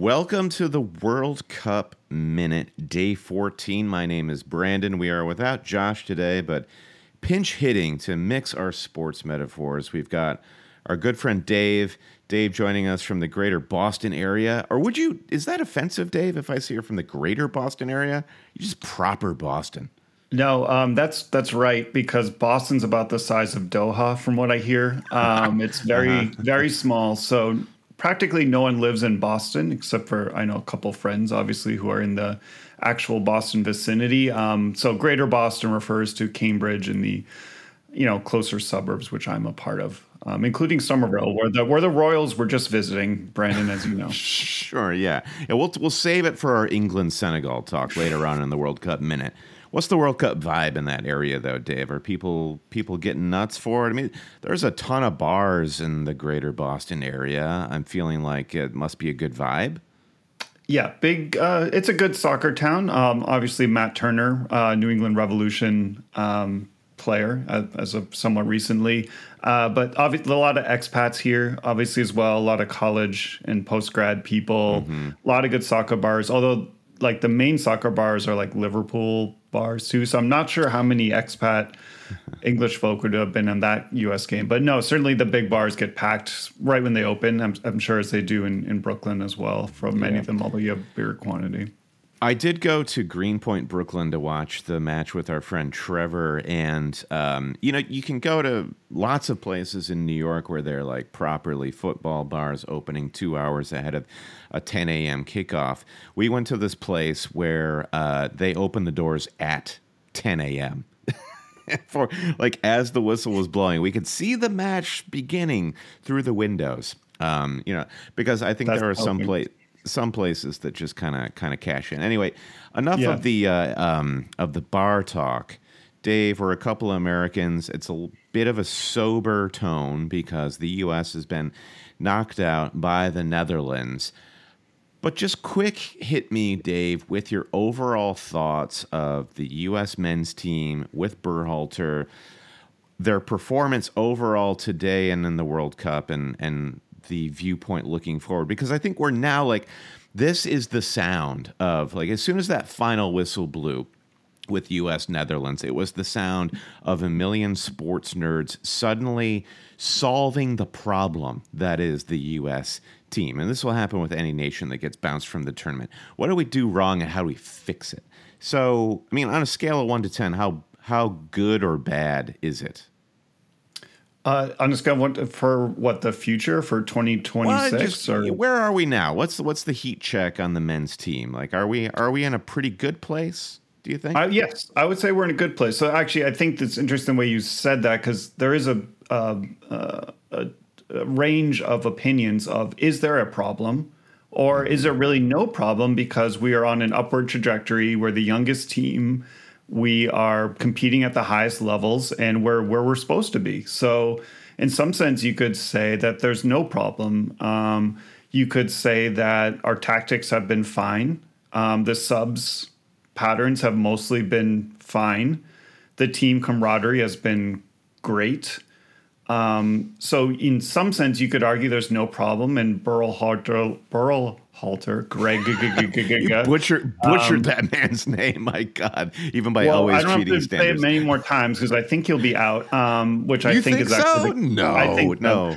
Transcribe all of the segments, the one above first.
Welcome to the World Cup Minute, day 14. My name is Brandon. We are without Josh today, but pinch hitting to mix our sports metaphors. We've got our good friend Dave. Dave joining us from the greater Boston area. Or would you, is that offensive, Dave, if I say you're from the greater Boston area? You just proper Boston. No, um, that's that's right because Boston's about the size of Doha, from what I hear. Um, it's very very small, so practically no one lives in Boston except for I know a couple friends, obviously, who are in the actual Boston vicinity. Um, so Greater Boston refers to Cambridge and the you know closer suburbs, which I'm a part of, um, including Somerville, where the where the Royals were just visiting. Brandon, as you know. Sure, yeah. yeah we'll, we'll save it for our England Senegal talk later on in the World Cup Minute. What's the World Cup vibe in that area, though, Dave? Are people people getting nuts for it? I mean, there's a ton of bars in the greater Boston area. I'm feeling like it must be a good vibe. Yeah, big. Uh, it's a good soccer town. Um, obviously, Matt Turner, uh, New England Revolution um, player, uh, as of somewhat recently. Uh, but obviously, a lot of expats here, obviously as well. A lot of college and post grad people. A lot of good soccer bars. Although, like the main soccer bars are like Liverpool bars too. So I'm not sure how many expat English folk would have been in that U.S. game. But no, certainly the big bars get packed right when they open. I'm, I'm sure as they do in, in Brooklyn as well. From many of them, although you have bigger quantity. I did go to Greenpoint, Brooklyn to watch the match with our friend Trevor. And, um, you know, you can go to lots of places in New York where they're like properly football bars opening two hours ahead of a 10 a.m. kickoff. We went to this place where uh, they opened the doors at 10 a.m. For like as the whistle was blowing, we could see the match beginning through the windows. Um, you know, because I think That's there are some helping. Some places that just kind of kind of cash in. Anyway, enough Yeah. of the uh, um, of the bar talk. Dave, we're a couple of Americans. It's a bit of a sober tone because the U.S. has been knocked out by the Netherlands. But just quick hit me, Dave, with your overall thoughts of the U.S. men's team with Berhalter, their performance overall today and in the World Cup, and and the viewpoint looking forward. Because I think we're now like, this is the sound of like as soon as that final whistle blew, with US Netherlands. It was the sound of a million sports nerds suddenly solving the problem that is the US team. And this will happen with any nation that gets bounced from the tournament. What do we do wrong and how do we fix it? So, I mean, on a scale of 1 to 10, how how good or bad is it? Uh, on a scale of what, for what the future for 2026 Well, just- or where are we now? What's the, what's the heat check on the men's team? Like are we are we in a pretty good place? Do you think? Uh, yes, I would say we're in a good place. So actually, I think it's interesting the way you said that because there is a, uh, uh, a, a range of opinions of is there a problem or is there really no problem because we are on an upward trajectory. We're the youngest team. We are competing at the highest levels and we're where we're supposed to be. So in some sense, you could say that there's no problem. Um, you could say that our tactics have been fine. Um, the subs patterns have mostly been fine. The team camaraderie has been great. Um, so in some sense, you could argue there's no problem. And Burl Burl Halter, Greg, You g- butchered butchered that man's name. My God, even by well, always I don't have cheating to say it many more times because I think he'll be out. Um, which I think, think is so? actually No, I think no.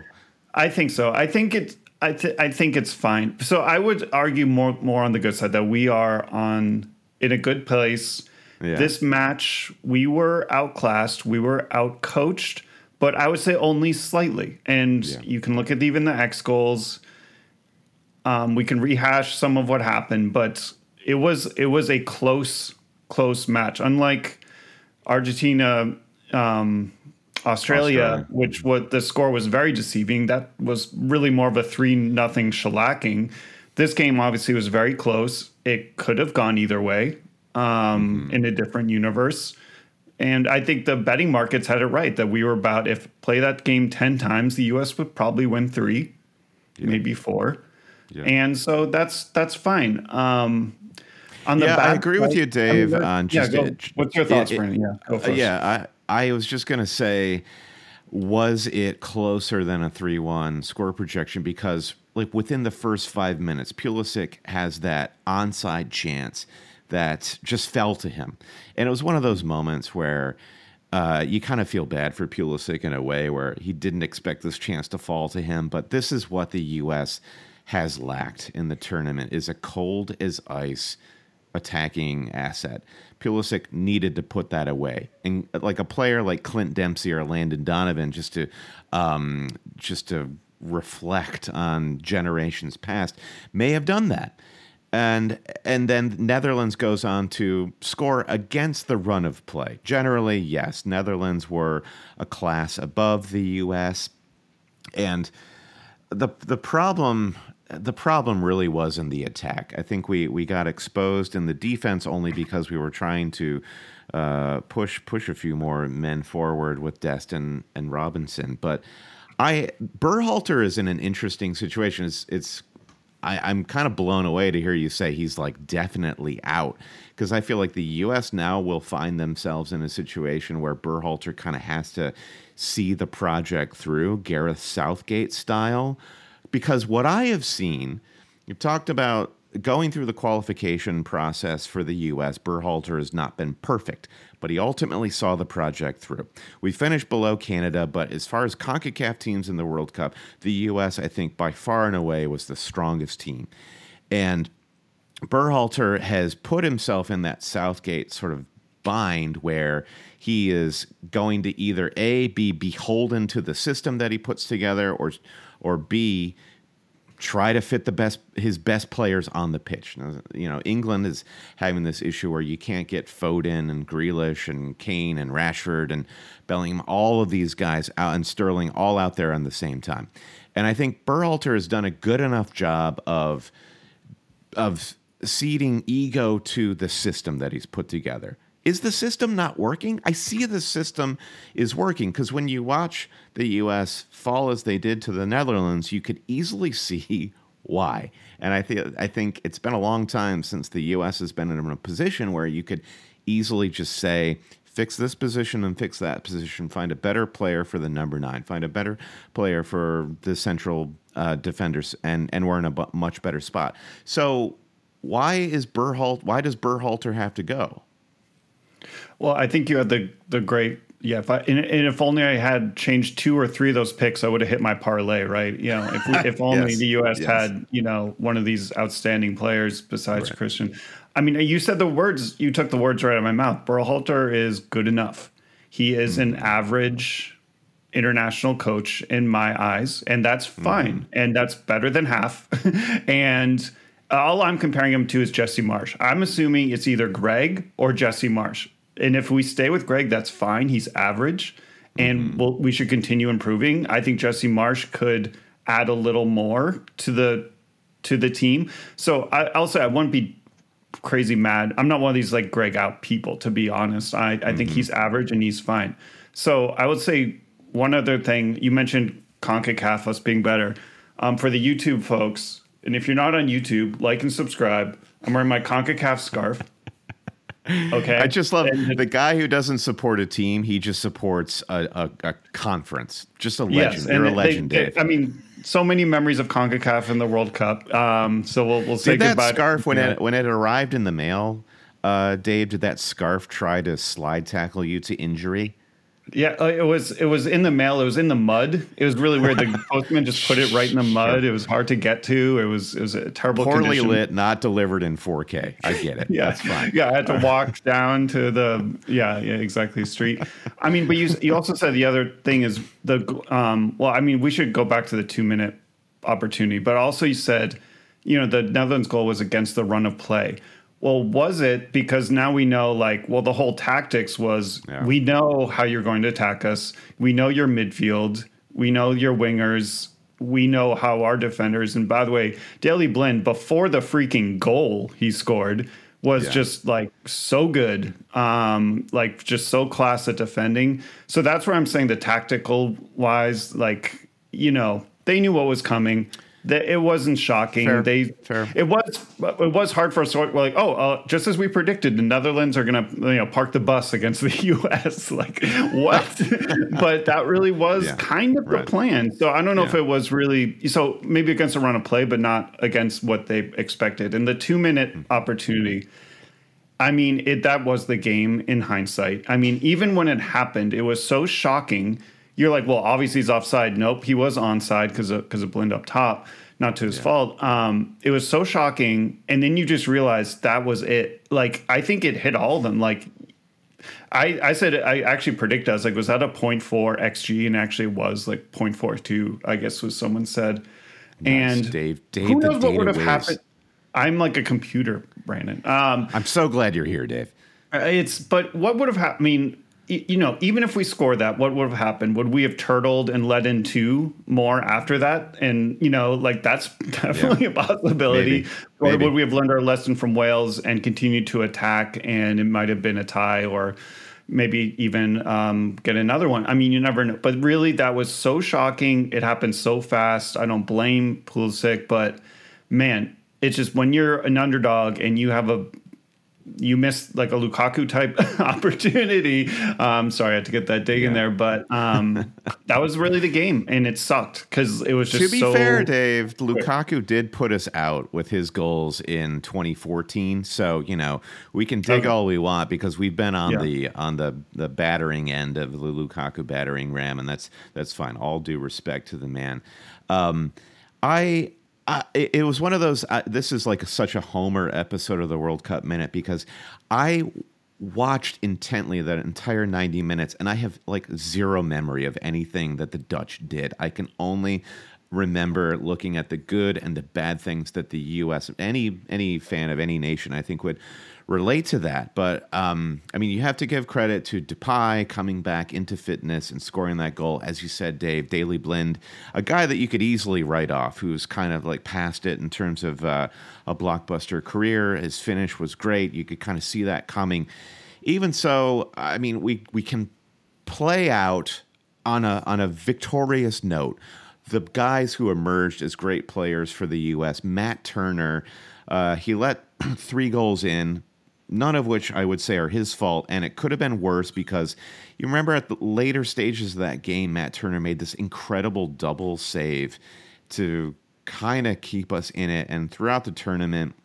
I think so. I think it's. I th- I think it's fine. So I would argue more more on the good side that we are on in a good place. Yeah. This match, we were outclassed, we were outcoached, but I would say only slightly. And Yeah. you can look at even the X goals. Um, we can rehash some of what happened, but it was it was a close close match. Unlike Argentina, um, Australia, Australia. which what the score was very deceiving. That was really more of a three nothing shellacking. This game obviously was very close. It could have gone either way um, in a different universe. And I think the betting markets had it right that we were about if play that game ten times, the U.S. would probably win three, maybe four, Yeah. and so that's that's fine. Um, on the Yeah, I bad agree with you, Dave, on yeah, just go. what's your thoughts, it- Brandon? Yeah, go Uh, first. yeah, I I was just gonna say, was it closer than a three-one score projection? Because like within the first five minutes, Pulisic has that onside chance that just fell to him, and it was one of those moments where. Uh, you kind of feel bad for Pulisic in a way where he didn't expect this chance to fall to him, but this is what the U.S. has lacked in the tournament: is a cold as ice attacking asset. Pulisic needed to put that away, and like a player like Clint Dempsey or Landon Donovan, just to um, just to reflect on generations past, may have done that. And and then Netherlands goes on to score against the run of play. Generally, yes, Netherlands were a class above the U.S. and the the problem the problem really was in the attack. I think we we got exposed in the defense only because we were trying to uh, push push a few more men forward with Destin and Robinson. But I Berhalter is in an interesting situation. It's it's I, I'm kind of blown away to hear you say he's like definitely out because I feel like the U.S. now will find themselves in a situation where Berhalter kind of has to see the project through Gareth Southgate style. Because what I have seen, you've talked about going through the qualification process for the U.S., Berhalter has not been perfect, but he ultimately saw the project through. We finished below Canada, but as far as CONCACAF teams in the World Cup, the U.S., I think, by far and away was the strongest team. And Berhalter has put himself in that Southgate sort of bind where he is going to either A, be beholden to the system that he puts together, or, or B, try to fit the best his best players on the pitch. You know, England is having this issue where you can't get Foden and Grealish and Kane and Rashford and Bellingham, all of these guys out and Sterling all out there on the same time. And I think Berhalter has done a good enough job of of ceding ego to the system that he's put together. Is the system not working? I see the system is working because when you watch the U.S. fall as they did to the Netherlands, you could easily see why. And I think I think it's been a long time since the U.S. has been in a position where you could easily just say, fix this position and fix that position, find a better player for the number nine, find a better player for the central uh, defenders, and and we're in a much better spot. So why is Burhalt? Why does Berhalter have to go? Well, I think you had the the great yeah. If I and, and if only I had changed two or three of those picks, I would have hit my parlay. Right? You know, if we, if only Yes, the U.S. yes. had you know one of these outstanding players besides Christian. I mean, you said the words. You took the words right out of my mouth. Berhalter is good enough. He is an Mm-hmm. average international coach in my eyes, and that's Mm-hmm. fine, and that's better than half. and all I'm comparing him to is Jesse Marsch. I'm assuming it's either Greg or Jesse Marsch. And if we stay with Greg, that's fine. He's average, and we'll, we should continue improving. I think Jesse Marsch could add a little more to the to the team. So I, I'll say I wouldn't be crazy mad. I'm not one of these like Greg out people, to be honest. I, I think he's average and he's fine. So I would say one other thing you mentioned CONCACAF us being better. Um, for the YouTube folks, and if you're not on YouTube, like and subscribe. I'm wearing my CONCACAF scarf. Okay. I just love And- the guy who doesn't support a team; he just supports a, a, a conference. Just a legend. Yes, You're a legend, they- Dave. I mean, so many memories of CONCACAF in the World Cup. Um, so we'll we'll say did that goodbye. scarf when it when it arrived in the mail, uh, Dave? Did that scarf try to slide tackle you to injury? Yeah, uh, it was it was in the mail. It was in the mud. It was really weird. The postman just put it right in the mud. It was hard to get to. It was it was a terrible Poorly condition. lit, not delivered in 4K. I get it. Yeah, That's fine. Yeah, I had to walk down to the yeah yeah exactly street. I mean, but you you also said the other thing is the um well I mean we should go back to the two minute opportunity, but also you said you know the Netherlands goal was against the run of play. Well, was it because now we know like well the whole tactics was Yeah. we know how you're going to attack us. We know your midfield. We know your wingers. We know how our defenders. And by the way, Daley Blind before the freaking goal he scored was Yeah. just like so good, um, like just so class at defending. So that's where I'm saying the tactical wise, like you know, they knew what was coming. That it wasn't shocking. Fair, They fair. it was it was hard for us. to We're like, oh, uh, just as we predicted, the Netherlands are gonna you know park the bus against the U.S. like what? but that really was Yeah, kind of the plan. So I don't know if it was really so maybe against a run of play, but not against what they expected. And the two minute Mm-hmm. opportunity. I mean, it that was the game in hindsight. I mean, even when it happened, it was so shocking. You're like, well, obviously he's offside. Nope, he was onside because because of Blind up top, not to his fault. Um, it was so shocking, and then you just realize that was it. Like, I think it hit all of them. Like, I I said I actually predicted. I was like, was that a 0.4 xg? And actually, it was like 0.42. I guess was someone said. Nice, and Dave. Dave, who knows what would have happened? I'm like a computer, Brandon. Um, I'm so glad you're here, Dave. it's but what would have happened? I mean, you know, even if we score that, what would have happened? Would we have turtled and let in two more after that? And you know, like that's definitely a possibility. Maybe. Or Maybe. would we have learned our lesson from Wales and continued to attack, and it might have been a tie or maybe even um, get another one. I mean, you never know. But really, that was so shocking. It happened so fast. I don't blame Pulisic, but man, it's just when you're an underdog and you have a you missed like a Lukaku type opportunity. Um, sorry, I had to get that dig in there, but um, that was really the game, and it sucked because it was just to be so fair, Dave, Lukaku did put us out with his goals in 2014. So you know we can dig Okay. all we want because we've been on Yeah. the on the the battering end of the Lukaku battering ram, and that's that's fine. All due respect to the man. Um, I. I, it it was one of those. Uh, this is like such a Homer episode of the World Cup minute because I watched intently that entire 90 minutes and I have like zero memory of anything that the Dutch did. I can only remember looking at the good and the bad things that the US any any fan of any nation I think would relate to that. But um, I mean, you have to give credit to Depay coming back into fitness and scoring that goal. As you said, Dave, Daley Blind, a guy that you could easily write off, who's kind of like past it in terms of uh, a blockbuster career. His finish was great. You could kind of see that coming. Even so, I mean, we we can play out on a on a victorious note. The guys who emerged as great players for the U.S. Matt Turner, uh, he let three goals in, none of which I would say are his fault, and it could have been worse because you remember at the later stages of that game, Matt Turner made this incredible double save to kind of keep us in it, and throughout the tournament.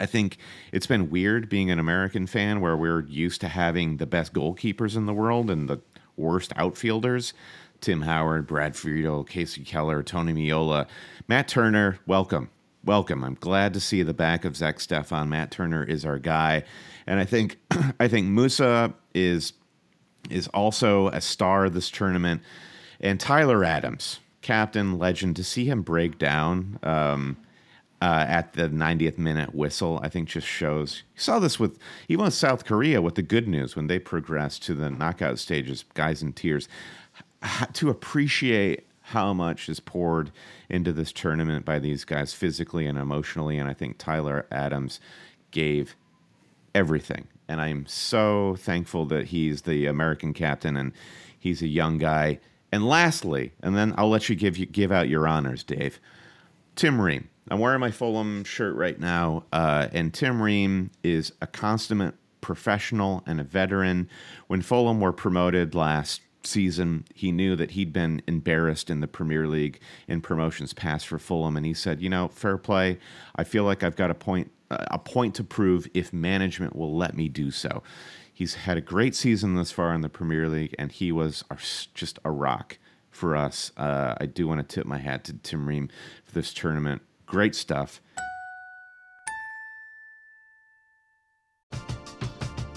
I think it's been weird being an American fan where we're used to having the best goalkeepers in the world and the worst outfielders. Tim Howard, Brad Friedel, Kasey Keller, Tony Meola. Matt Turner, welcome. Welcome. I'm glad to see the back of Zack Steffen. Matt Turner is our guy. And I think I think Musah is is also a star of this tournament. And Tyler Adams, captain, legend, to see him break down um, uh, at the 90th minute whistle, I think just shows. You saw this with even with South Korea with the good news when they progressed to the knockout stages, guys in tears. To appreciate how much is poured into this tournament by these guys physically and emotionally, and I think Tyler Adams gave everything. And I'm so thankful that he's the American captain and he's a young guy. And lastly, and then I'll let you give you give out your honors, Dave. Tim Ream. I'm wearing my Fulham shirt right now, uh, and Tim Ream is a consummate professional and a veteran. When Fulham were promoted last season, he knew that he'd been embarrassed in the Premier League in promotions past for Fulham, and he said, "You know, fair play. I feel like I've got a point a point to prove if management will let me do so." He's had a great season thus far in the Premier League, and he was just a rock for us. Uh, I do want to tip my hat to Tim Ream for this tournament. Great stuff.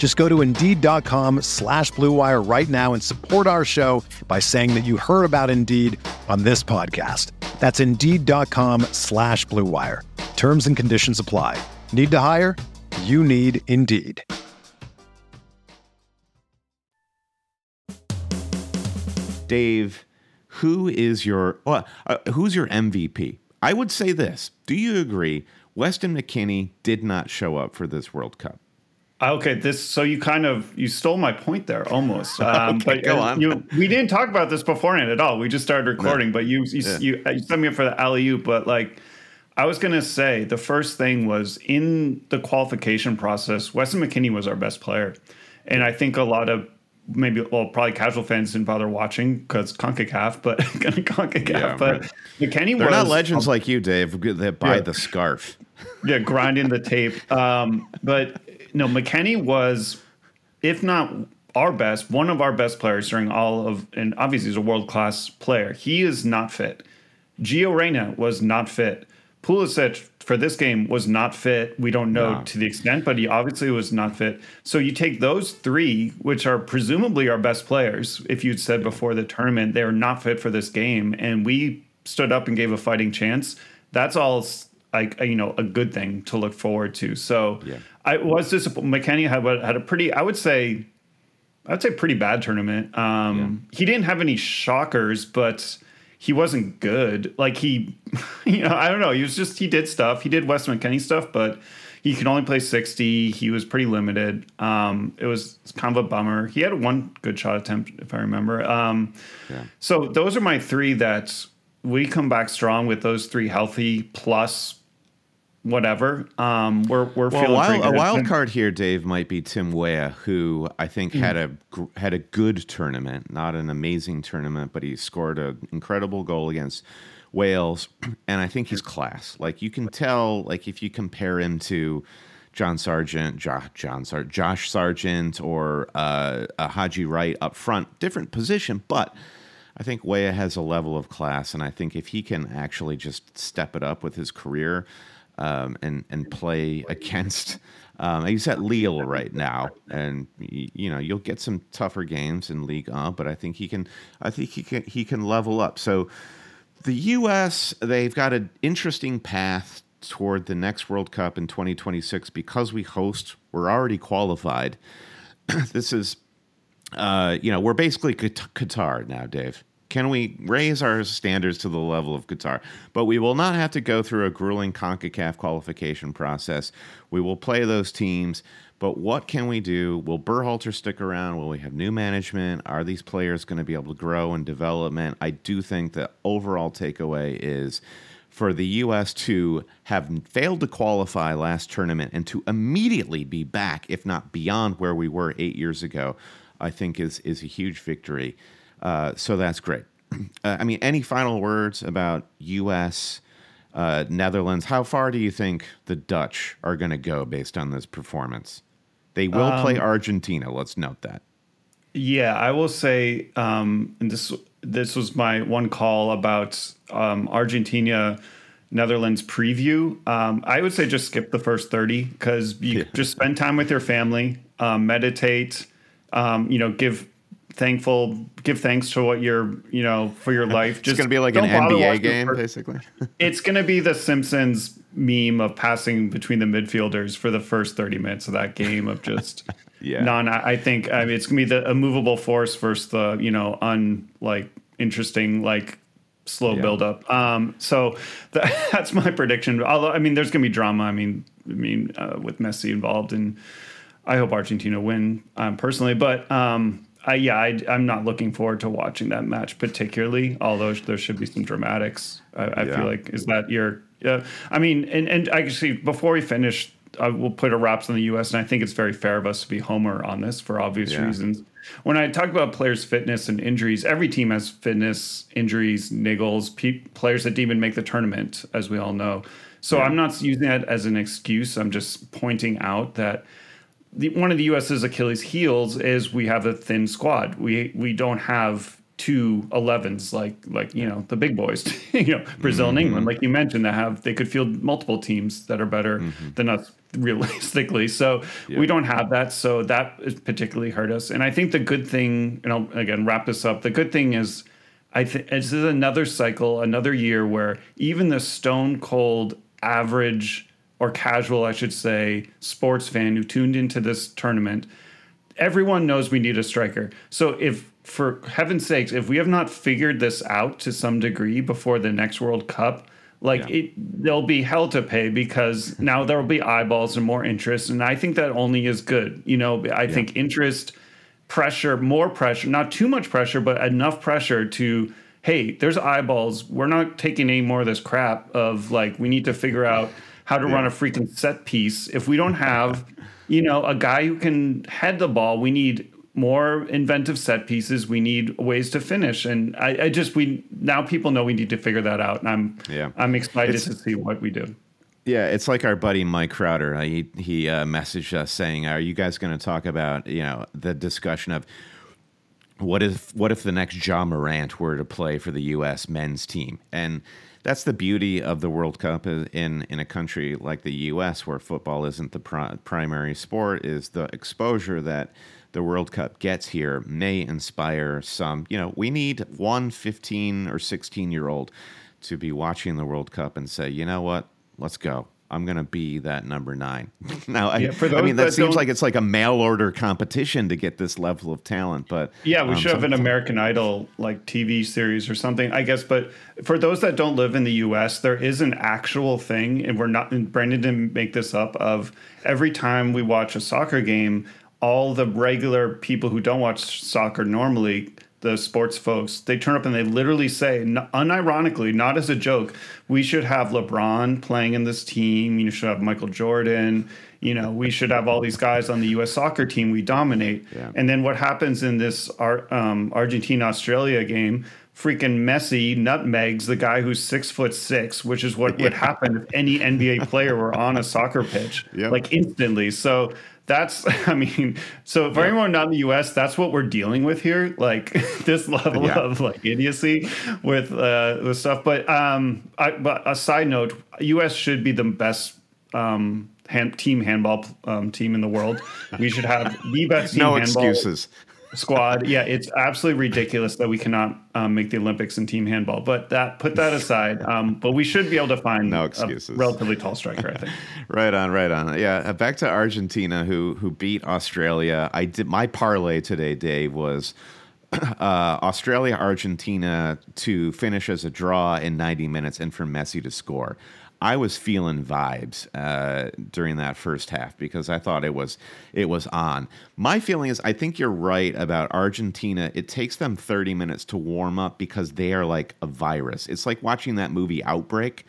Just go to Indeed.com slash BlueWire right now and support our show by saying that you heard about Indeed on this podcast. That's Indeed.com slash BlueWire. Terms and conditions apply. Need to hire? You need Indeed. Dave, who is your uh, who's your MVP? I would say this. Do you agree? Weston McKennie did not show up for this World Cup. Okay, this so you kind of you stole my point there almost. Um, Okay, but go on. You, we didn't talk about this beforehand at all. We just started recording, but you you, Yeah. you you sent me up for the alley oop. But like, I was gonna say the first thing was in the qualification process. Weston McKennie was our best player, and I think a lot of maybe well probably casual fans didn't bother watching because Concacaf, but Concacaf. Yeah, but right. McKennie They're was not legends like you, Dave, that buy Yeah. the scarf. yeah, grinding the tape. Um, but no, McKennie was, if not our best, one of our best players during all of, and obviously he's a world class player. He is not fit. Gio Reyna was not fit. Pulisic for this game was not fit. We don't know No. to the extent, but he obviously was not fit. So you take those three, which are presumably our best players. If you'd said before the tournament they're not fit for this game, and we stood up and gave a fighting chance. That's all like you know a good thing to look forward to. So Yeah. I was disappointed. McKennie had a- had a pretty, I would say, I would say pretty bad tournament. Um, He didn't have any shockers, but he wasn't good. Like he, you know, I don't know. He was just he did stuff. He did Wes McKennie stuff, but he could only play sixty. He was pretty limited. Um, it was kind of a bummer. He had one good shot attempt, if I remember. Um, Yeah. So those are my three that we come back strong with those three healthy plus whatever. Um, we're we're Well, a feeling wild, a wild card here, Dave, might be Tim Weah, who I think Mm. had a had a good tournament, not an amazing tournament, but he scored an incredible goal against Wales, and I think he's class. Like you can tell, like if you compare him to John Sargent, jo- John Sar- Josh Sargent, or uh, uh, Haji Wright up front, different position, but. I think Weah has a level of class, and I think if he can actually just step it up with his career um, and and play against, um, he's at Lille right now, and you know you'll get some tougher games in League One, but I think he can. I think he can he can level up. So the U.S. they've got an interesting path toward the next World Cup in 2026 because we host. We're already qualified. this is uh, you know, we're basically Qatar now, Dave. Can we raise our standards to the level of Qatar? But we will not have to go through a grueling CONCACAF qualification process. We will play those teams. But what can we do? Will Berhalter stick around? Will we have new management? Are these players going to be able to grow and development? I do think the overall takeaway is for the U.S. to have failed to qualify last tournament and to immediately be back, if not beyond where we were eight years ago, I think is is a huge victory. Uh, so that's great. Uh, I mean, any final words about U.S. Uh, Netherlands? How far do you think the Dutch are going to go based on this performance? They will play Argentina. Let's note that. Yeah, I will say, um, and this this was my one call about um, Argentina Netherlands preview. Um, I would say just skip the first thirty because you Yeah. just spend time with your family, um, meditate, um, you know, give thankful, give thanks to what you're, you know, for your life. Just it's going to be like an NBA game, basically. it's going to be the Simpsons meme of passing between the midfielders for the first 30 minutes of that game of just yeah. non. I think I mean, it's going to be the immovable force versus the, you know, un like interesting, like slow yeah. build up. Um, so that, that's my prediction. Although, I mean, there's going to be drama. I mean, I mean, uh, with Messi involved and I hope Argentina win um, personally, but, um, I, yeah, I, am not looking forward to watching that match particularly. Although there should be some dramatics. I, I yeah. feel like is that your? Yeah, I mean, and and actually, before we finish, I will put a wraps on the U.S. and I think it's very fair of us to be homer on this for obvious yeah. reasons. When I talk about players' fitness and injuries, every team has fitness, injuries, niggles, pe- players that didn't even make the tournament, as we all know. So yeah. I'm not using that as an excuse. I'm just pointing out that the, one of the U.S.'s Achilles' heels is we have a thin squad. We we don't have two 11s like like you know the big boys, you know Brazil mm-hmm. and England, like you mentioned, that have they could field multiple teams that are better mm-hmm. than us realistically. So we don't have that. So that particularly hurt us. And I think the good thing, and I'll again wrap this up. The good thing is. I think this is another cycle, another year where even the stone cold average or casual, I should say, sports fan who tuned into this tournament, everyone knows we need a striker. So if for heaven's sakes, if we have not figured this out to some degree before the next World Cup, like yeah. it there'll be hell to pay because now there will be eyeballs and more interest and I think that only is good. You know, I yeah. think interest, pressure, more pressure, not too much pressure, but enough pressure to hey, there's eyeballs. We're not taking any more of this crap of like we need to figure out how to yeah. run a freaking set piece. If we don't have, you know, a guy who can head the ball, we need more inventive set pieces. We need ways to finish, and I, I just we now people know we need to figure that out, and I'm yeah I'm excited it's, to see what we do. Yeah, it's like our buddy Mike Crowder. He he uh, messaged us saying, "Are you guys going to talk about you know the discussion of what if what if the next Ja Morant were to play for the U.S. men's team?" And that's the beauty of the World Cup in in a country like the U.S. where football isn't the pri- primary sport. Is the exposure that the World Cup gets here may inspire some. You know, we need one 15 or 16 year old to be watching the World Cup and say, you know what, let's go. I'm going to be that number nine. now, yeah, I, I, mean, that, that seems like it's like a mail order competition to get this level of talent. But yeah, we um, should have an American Idol like TV series or something, I guess. But for those that don't live in the U.S., there is an actual thing, and we're not. And Brendan didn't make this up. Of every time we watch a soccer game, all the regular people who don't watch soccer normally the sports folks, they turn up and they literally say, unironically, not as a joke, we should have LeBron playing in this team. You should have Michael Jordan. You know, we should have all these guys on the U.S. soccer team. We dominate. Yeah. And then what happens in this um, Argentina Australia game? Freaking Messi nutmegs the guy who's six foot six, which is what yeah. would happen if any NBA player were on a soccer pitch, yep. like instantly. So that's i mean so for yeah. anyone not in the us that's what we're dealing with here like this level yeah. of like idiocy with uh with stuff but um I, but a side note us should be the best um hand, team handball um, team in the world we should have the best team no handball. excuses squad. Yeah, it's absolutely ridiculous that we cannot um, make the Olympics in team handball. But that put that aside. Um, but we should be able to find no excuses. relatively tall striker. I think. right on, right on. Yeah, uh, back to Argentina, who who beat Australia. I did my parlay today. Dave was. Uh, Australia, Argentina to finish as a draw in 90 minutes and for Messi to score. I was feeling vibes uh, during that first half because I thought it was it was on. My feeling is I think you're right about Argentina. It takes them 30 minutes to warm up because they are like a virus. It's like watching that movie Outbreak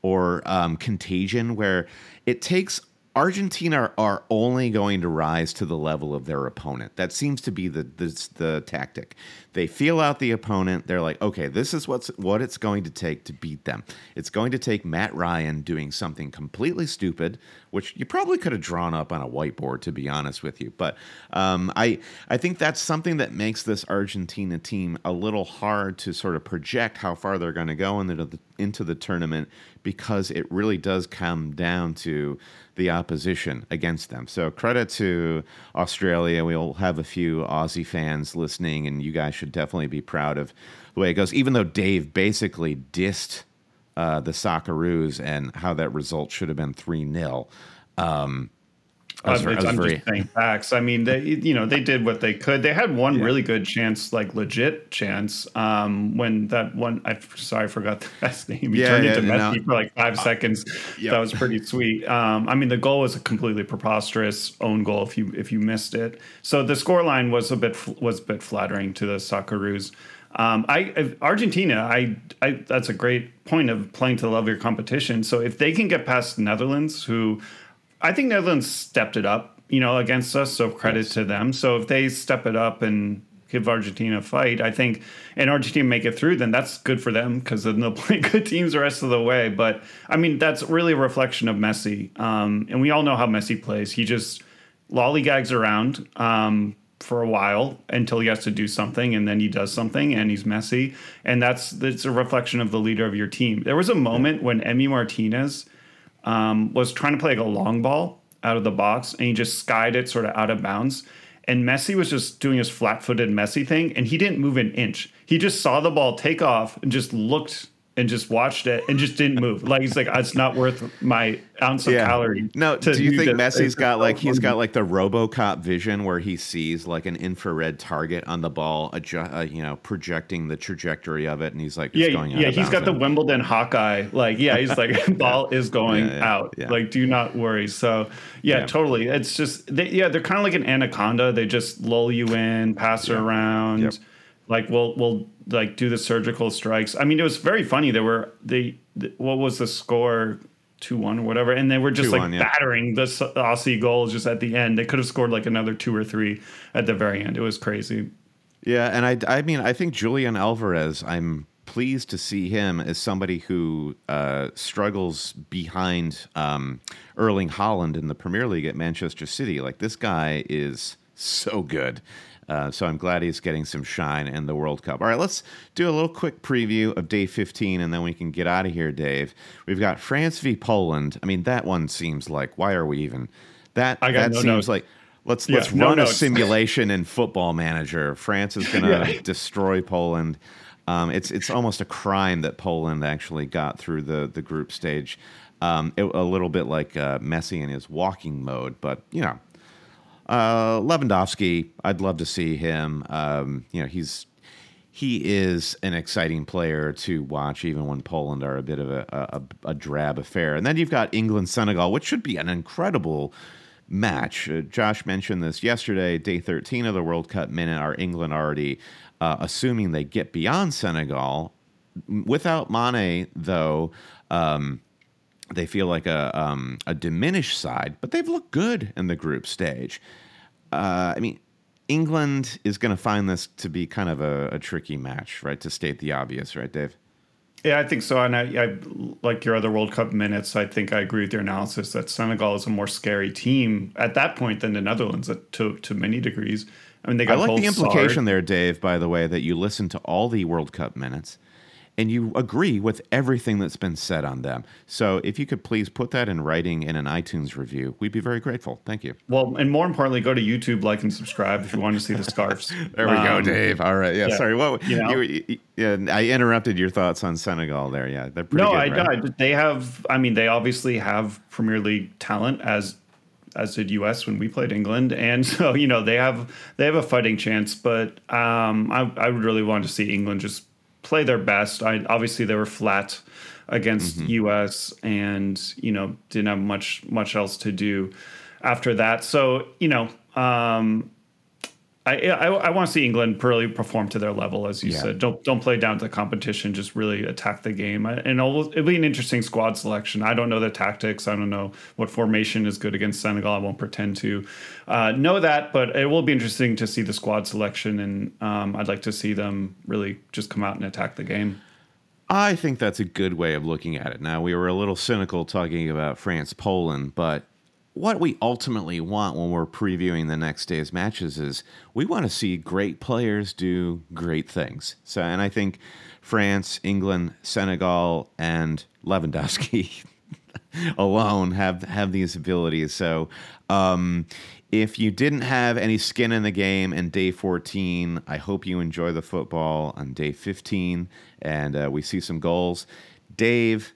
or um, Contagion, where it takes Argentina are only going to rise to the level of their opponent. That seems to be the, the the, tactic. They feel out the opponent. They're like, okay, this is what's what it's going to take to beat them. It's going to take Mat Ryan doing something completely stupid, which you probably could have drawn up on a whiteboard, to be honest with you. But um, I I think that's something that makes this Argentina team a little hard to sort of project how far they're going to go into the into the tournament because it really does come down to the opposition against them. So credit to Australia. We'll have a few Aussie fans listening, and you guys should definitely be proud of the way it goes. Even though Dave basically dissed uh, the Socceroos and how that result should have been three 0 um, I'm, I'm just saying facts. I mean, they you know they did what they could. They had one really good chance, like legit chance, um, when that one. I sorry, I forgot the guy's name. He Yeah, turned yeah, into no. Messi for like five seconds. yeah. That was pretty sweet. Um, I mean, the goal was a completely preposterous own goal if you if you missed it. So the scoreline was a bit was a bit flattering to the Socceroos. Um, I Argentina, I, I that's a great point of playing to the level of your competition. So if they can get past Netherlands, who I think Netherlands stepped it up, you know, against us. So credit to them. So if they step it up and give Argentina a fight, I think, and Argentina make it through, then that's good for them because then they'll play good teams the rest of the way. But I mean, that's really a reflection of Messi. Um, and we all know how Messi plays. He just lollygags around. Um, for a while until he has to do something and then he does something and he's messy and that's that's a reflection of the leader of your team there was a moment when Emi Martinez um, was trying to play like a long ball out of the box and he just skied it sort of out of bounds. And Messi was just doing his flat footed Messi thing and he didn't move an inch. He just saw the ball take off and just looked and just watched it and just didn't move. Like he's like, it's not worth my ounce of calorie. No, do you think this." Messi's got like he's got like the RoboCop vision where he sees like an infrared target on the ball, adju- uh, you know, projecting the trajectory of it, and he's like, it's yeah, going out yeah, he's got the. Wimbledon Hawkeye. Like, yeah, he's like, ball is going Yeah, yeah, out. yeah. Like, do not worry. So, yeah, Yeah. totally. It's just, they, yeah, they're kind of like an anaconda. They just lull you in, pass her around. Yep. Like, we'll we'll like do the surgical strikes. I mean, it was very funny. They were they, the, what was the score? Two one or whatever, and they were just like 2-1, yeah. battering the Aussie goals just at the end. They could have scored like another two or three at the very end. It was crazy. Yeah, and I, I mean, I think Julian Alvarez. I'm pleased to see him as somebody who uh, struggles behind um, Erling Haaland in the Premier League at Manchester City. Like this guy is so good. Uh, so I'm glad he's getting some shine in the World Cup. All right, let's do a little quick preview of day 15, and then we can get out of here, Dave. We've got France v Poland. I mean, that one seems like why are we even that? I got that no seems notes. like let's Yeah, let's no run a simulation in Football Manager. France is going to Yeah. destroy Poland. Um, it's it's almost a crime that Poland actually got through the the group stage. Um, it, a little bit like uh, Messi in his walking mode, but you know, uh, Lewandowski, I'd love to see him. Um, you know, he's he is an exciting player to watch, even when Poland are a bit of a, a, a drab affair. And then you've got England Senegal, which should be an incredible match. Uh, Josh mentioned this yesterday, day 13 of the World Cup minute. Are England already uh, assuming they get beyond Senegal? Without Mane, though, um, they feel like a um, a diminished side, but they've looked good in the group stage. Uh, I mean, England is going to find this to be kind of a, a tricky match, right? To state the obvious, right, Dave? Yeah, I think so. And I, I like your other World Cup minutes. I think I agree with your analysis that Senegal is a more scary team at that point than the Netherlands uh, to to many degrees. I mean, they got I like the implication Sard. there, Dave. By the way, that you listen to all the World Cup minutes. And you agree with everything that's been said on them. So, if you could please put that in writing in an iTunes review, we'd be very grateful. Thank you. Well, and more importantly, go to YouTube, like and subscribe if you want to see the scarves. There we go, Um, Dave. All right. Yeah. yeah, Sorry. What? you know. you- you- yeah, I interrupted your thoughts on Senegal there. Yeah, they're pretty No, good. I, right? I they have. I mean, they obviously have Premier League talent as as did US when we played England, and so you know they have they have a fighting chance. But um, I I would really want to see England just play their best. I obviously they were flat against US, and you know didn't have much much else to do after that. So you know. Um, I, I, I want to see England really perform to their level, as you Yeah. said. Don't don't play down to the competition. Just really attack the game, and it'll, it'll be an interesting squad selection. I don't know the tactics. I don't know what formation is good against Senegal. I won't pretend to uh, know that, but it will be interesting to see the squad selection, and um, I'd like to see them really just come out and attack the game. I think that's a good way of looking at it. Now, we were a little cynical talking about France Poland, but what we ultimately want when we're previewing the next day's matches is we want to see great players do great things. So, and I think France, England, Senegal, and Lewandowski alone have have these abilities. So, um, if you didn't have any skin in the game in day 14, I hope you enjoy the football on day 15 and uh, we see some goals. Dave,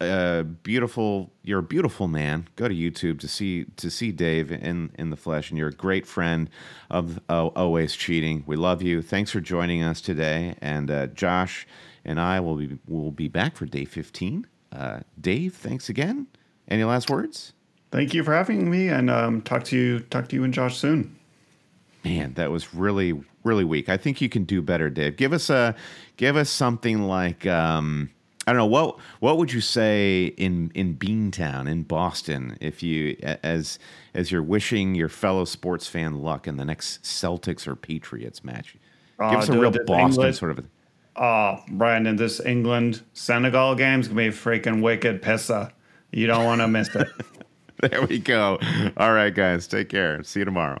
uh, beautiful. You're a beautiful man. Go to YouTube to see to see Dave in in the flesh, and you're a great friend of uh, always cheating. We love you. Thanks for joining us today, and uh, Josh and I will be will be back for day 15. Uh, Dave, thanks again. Any last words? Thank you for having me, and um, talk to you talk to you and Josh soon. Man, that was really really weak. I think you can do better, Dave. Give us a give us something like. Um, I don't know what what would you say in in Beantown in Boston if you as as you're wishing your fellow sports fan luck in the next Celtics or Patriots match. Give Uh, us a dude, real Boston England- sort of. A, Oh, Brandon, this England Senegal game's gonna be freaking wicked pissa. You don't want to miss it. there we go. All right, guys, take care. See you tomorrow.